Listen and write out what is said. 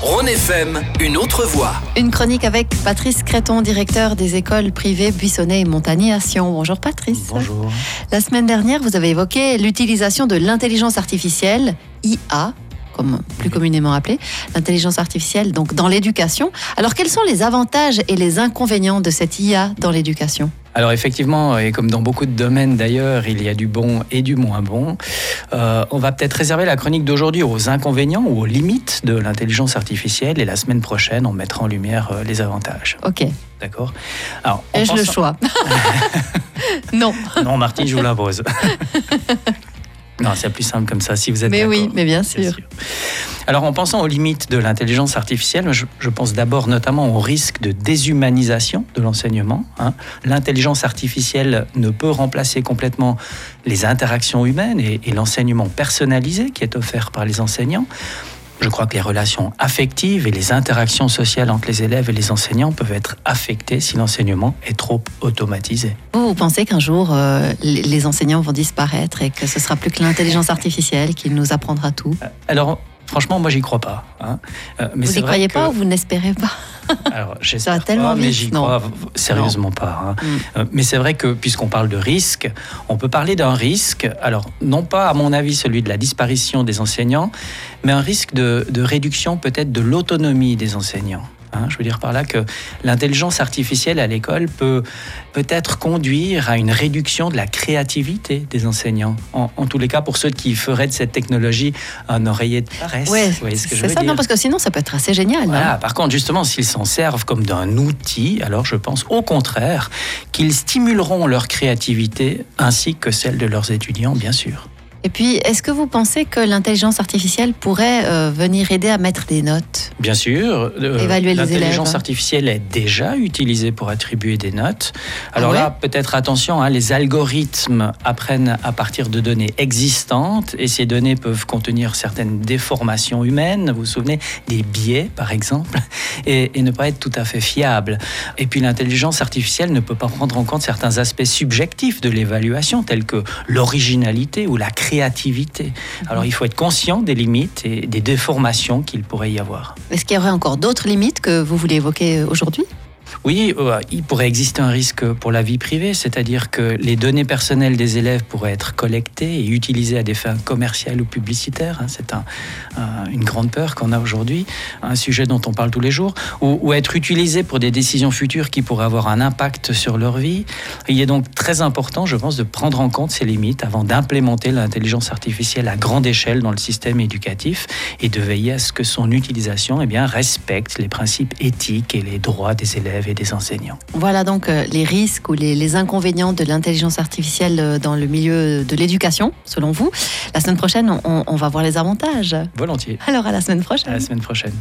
Rhône FM, une autre voix. Une chronique avec Patrice Créton, directeur des écoles privées Buissonnet et Montagny à Sion. Bonjour Patrice. Bonjour. La semaine dernière, vous avez évoqué l'utilisation de l'intelligence artificielle, IA, comme plus communément appelée, l'intelligence artificielle donc dans l'éducation. Alors quels sont les avantages et les inconvénients de cette IA dans l'éducation? Alors effectivement, et comme dans beaucoup de domaines d'ailleurs, il y a du bon et du moins bon. Euh, on va peut-être réserver la chronique d'aujourd'hui aux inconvénients ou aux limites de l'intelligence artificielle et la semaine prochaine, on mettra en lumière euh, les avantages. Ok. D'accord? Alors, Ai-je le choix? Non. Non, Martine, je vous l'impose. Non, c'est plus simple comme ça, si vous êtes Mais oui, mais bien sûr. Alors, en pensant aux limites de l'intelligence artificielle, je, je pense d'abord notamment au risque de déshumanisation de l'enseignement. hein. L'intelligence artificielle ne peut remplacer complètement les interactions humaines et, et l'enseignement personnalisé qui est offert par les enseignants. Je crois que les relations affectives et les interactions sociales entre les élèves et les enseignants peuvent être affectées si l'enseignement est trop automatisé. Vous, vous pensez qu'un jour, euh, les enseignants vont disparaître et que ce sera plus que l'intelligence artificielle qui nous apprendra tout? Alors, franchement, moi, j'y crois pas. hein. Euh, mais Vous c'est y vrai croyez que- pas ou vous n'espérez pas? Alors, j'espère tellement pas, mais j'y crois sérieusement pas. hein. Mm. Euh, Mais c'est vrai que, puisqu'on parle de risque, on peut parler d'un risque, alors non pas à mon avis celui de la disparition des enseignants, mais un risque de, de réduction peut-être de l'autonomie des enseignants. Hein, je veux dire par là que l'intelligence artificielle à l'école peut peut-être conduire à une réduction de la créativité des enseignants. En, en tous les cas, pour ceux qui feraient de cette technologie un oreiller de paresse. Ouais, Vous voyez ce que je c'est veux ça, dire non, parce que sinon ça peut être assez génial. hein. Par contre, justement, s'ils s'en servent comme d'un outil, alors je pense au contraire qu'ils stimuleront leur créativité ainsi que celle de leurs étudiants, bien sûr. Et puis, est-ce que vous pensez que l'intelligence artificielle pourrait euh, venir aider à mettre des notes? Bien sûr, euh, Évaluer les l'intelligence élèves. artificielle est déjà utilisée pour attribuer des notes. Alors Ah ouais? là, peut-être attention, hein, les algorithmes apprennent à partir de données existantes et ces données peuvent contenir certaines déformations humaines, vous vous souvenez, des biais par exemple, et, et ne pas être tout à fait fiables. Et puis l'intelligence artificielle ne peut pas prendre en compte certains aspects subjectifs de l'évaluation, tels que l'originalité ou la Alors il faut être conscient des limites et des déformations qu'il pourrait y avoir. Est-ce qu'il y aurait encore d'autres limites que vous voulez évoquer aujourd'hui? Oui, euh, il pourrait exister un risque pour la vie privée, c'est-à-dire que les données personnelles des élèves pourraient être collectées et utilisées à des fins commerciales ou publicitaires. hein. C'est un- un- une grande peur qu'on a aujourd'hui, un sujet dont on parle tous les jours, ou, ou être utilisées pour des décisions futures qui pourraient avoir un impact sur leur vie. Il est donc très important, je pense, de prendre en compte ces limites avant d'implémenter l'intelligence artificielle à grande échelle dans le système éducatif et de veiller à ce que son utilisation eh bien, respecte les principes éthiques et les droits des élèves des enseignants. Voilà donc euh, les risques ou les, les inconvénients de l'intelligence artificielle euh, dans le milieu de l'éducation, selon vous. La semaine prochaine, on, on va voir les avantages. Volontiers. Alors à la semaine prochaine. À la semaine prochaine.